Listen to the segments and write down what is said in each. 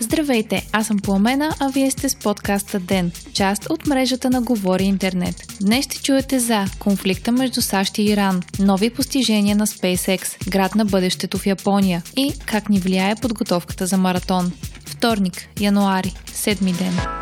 Здравейте, аз съм Пламена, а вие сте с подкаста ДЕН, част от мрежата на Говори Интернет. Днес ще чуете за конфликта между САЩ и Иран, нови постижения на SpaceX, град на бъдещето в Япония и как ни влияе подготовката за маратон. Вторник, януари, седми ден.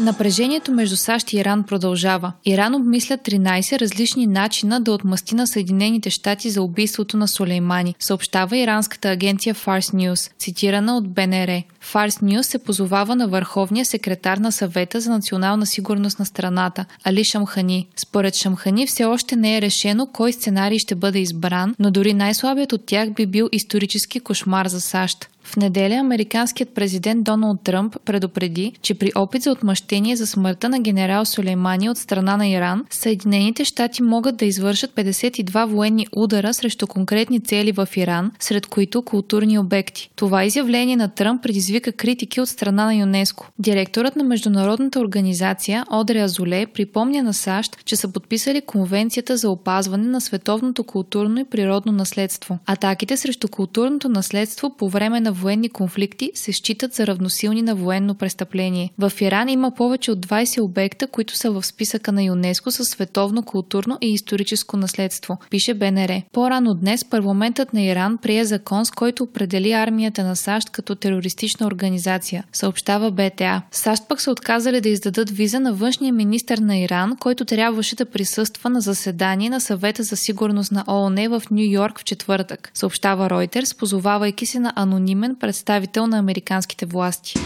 Напрежението между САЩ и Иран продължава. Иран обмисля 13 различни начина да отмъсти на Съединените щати за убийството на Сулеймани, съобщава иранската агенция Fars News, цитирана от БНР. Fars News се позовава на върховния секретар на съвета за национална сигурност на страната, Али Шамхани. Според Шамхани все още не е решено кой сценарий ще бъде избран, но дори най-слабият от тях би бил исторически кошмар за САЩ. В неделя американският президент Доналд Тръмп предупреди, че при опит за отмъщение за смъртта на генерал Сулеймани от страна на Иран, Съединените щати могат да извършат 52 военни удара срещу конкретни цели в Иран, сред които културни обекти. Това изявление на Тръмп предизвика критики от страна на ЮНЕСКО. Директорът на международната организация Одре Азоле припомня на САЩ, че са подписали Конвенцията за опазване на световното културно и природно наследство. Атаките срещу културното наследство по време на военни конфликти се считат за равносилни на военно престъпление. В Иран има повече от 20 обекта, които са в списъка на ЮНЕСКО със световно културно и историческо наследство, пише БНР. По-рано днес парламентът на Иран прие закон, с който определи армията на САЩ като терористична организация, съобщава БТА. САЩ пък са отказали да издадат виза на външния министр на Иран, който трябваше да присъства на заседание на съвета за сигурност на ООН в Нью Йорк в четвъртък, съобщава Reuters, позовавайки се на анонимен представител на американските власти.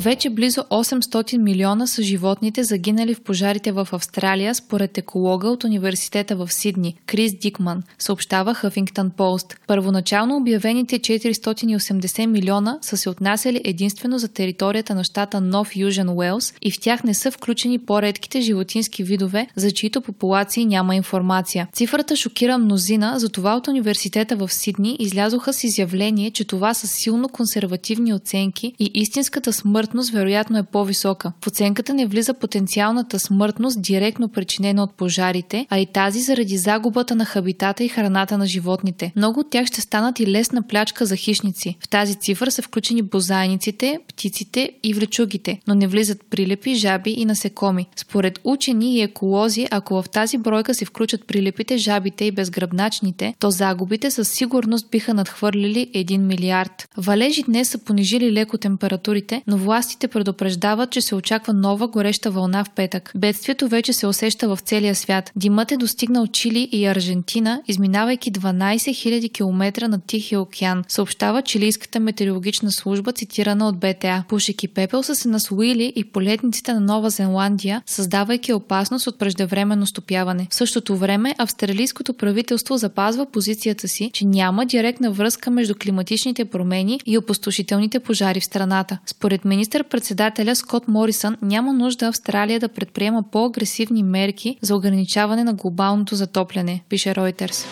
Вече близо 800 милиона са животните загинали в пожарите в Австралия, според еколога от университета в Сидни, Крис Дикман, съобщава Huffington Post. Първоначално обявените 480 милиона са се отнасяли единствено за територията на щата Нов Южен Уелс и в тях не са включени по-редките животински видове, за чието популации няма информация. Цифрата шокира мнозина, затова от университета в Сидни излязоха с изявление, че това са силно консервативни оценки и истинската смърт смъртност вероятно е по-висока. В оценката не влиза потенциалната смъртност, директно причинена от пожарите, а и тази заради загубата на хабитата и храната на животните. Много от тях ще станат и лесна плячка за хищници. В тази цифра са включени бозайниците, птиците и влечугите, но не влизат прилепи, жаби и насекоми. Според учени и еколози, ако в тази бройка се включат прилепите, жабите и безгръбначните, то загубите със сигурност биха надхвърлили 1 милиард. Валежи днес са понижили леко температурите, но власт Властите предупреждават, че се очаква нова гореща вълна в петък. Бедствието вече се усеща в целия свят. Димът е достигнал Чили и Аржентина, изминавайки 12 000 км над Тихия океан, съобщава чилийската метеорологична служба, цитирана от БТА. Пушек пепел са се насвоили и полетниците на Нова Зеландия, създавайки опасност от преждевременно стопяване. В същото време австралийското правителство запазва позицията си, че няма директна връзка между климатичните промени и опустошителните пожари в страната. Според министр Министър-председателя Скот Морисън няма нужда Австралия да предприема по-агресивни мерки за ограничаване на глобалното затопляне, пише Reuters.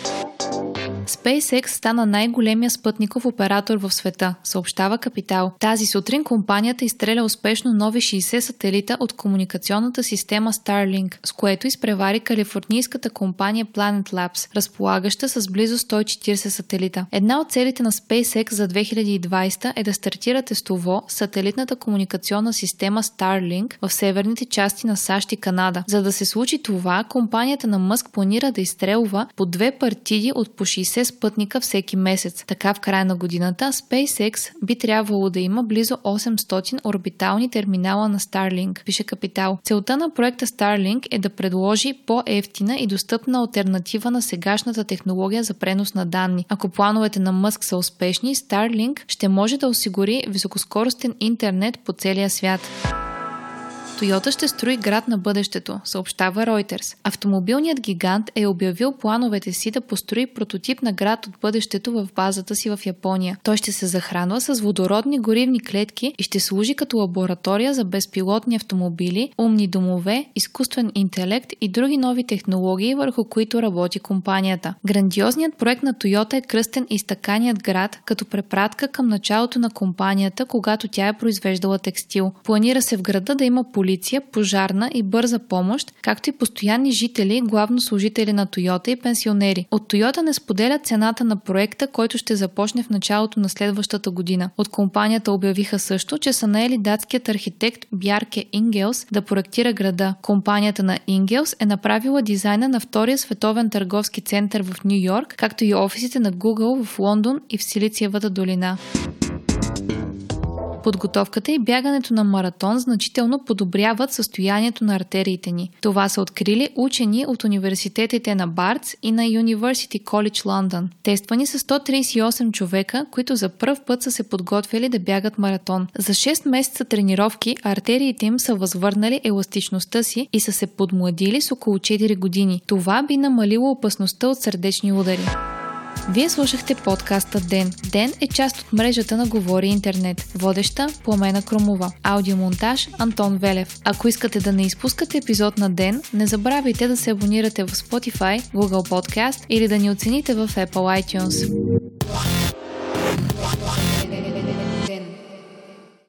SpaceX стана най-големия спътников оператор в света, съобщава Капитал. Тази сутрин компанията изстреля успешно нови 60 сателита от комуникационната система Starlink, с което изпревари калифорнийската компания Planet Labs, разполагаща с близо 140 сателита. Една от целите на SpaceX за 2020 е да стартира тестово сателитната комуникационна система Starlink в северните части на САЩ и Канада. За да се случи това, компанията на Мъск планира да изстрелва по две партиди от по 60 60 спътника всеки месец. Така в края на годината SpaceX би трябвало да има близо 800 орбитални терминала на Starlink, пише Капитал. Целта на проекта Starlink е да предложи по-ефтина и достъпна альтернатива на сегашната технология за пренос на данни. Ако плановете на Мъск са успешни, Starlink ще може да осигури високоскоростен интернет по целия свят. Тойота ще строи град на бъдещето, съобщава Reuters. Автомобилният гигант е обявил плановете си да построи прототип на град от бъдещето в базата си в Япония. Той ще се захранва с водородни горивни клетки и ще служи като лаборатория за безпилотни автомобили, умни домове, изкуствен интелект и други нови технологии, върху които работи компанията. Грандиозният проект на Тойота е кръстен изтъканият град, като препратка към началото на компанията, когато тя е произвеждала текстил. Планира се в града да има полиция полиция, пожарна и бърза помощ, както и постоянни жители, главно служители на Тойота и пенсионери. От Тойота не споделят цената на проекта, който ще започне в началото на следващата година. От компанията обявиха също, че са наели датският архитект Бярке Ингелс да проектира града. Компанията на Ингелс е направила дизайна на втория световен търговски център в Нью Йорк, както и офисите на Google в Лондон и в Силициевата долина. Подготовката и бягането на маратон значително подобряват състоянието на артериите ни. Това са открили учени от университетите на Бартс и на University College London. Тествани са 138 човека, които за първ път са се подготвили да бягат маратон. За 6 месеца тренировки артериите им са възвърнали еластичността си и са се подмладили с около 4 години. Това би намалило опасността от сърдечни удари. Вие слушахте подкаста Ден. Ден е част от мрежата на Говори Интернет. Водеща Пламена Кромова. Аудиомонтаж Антон Велев. Ако искате да не изпускате епизод на Ден, не забравяйте да се абонирате в Spotify, Google Podcast или да ни оцените в Apple iTunes.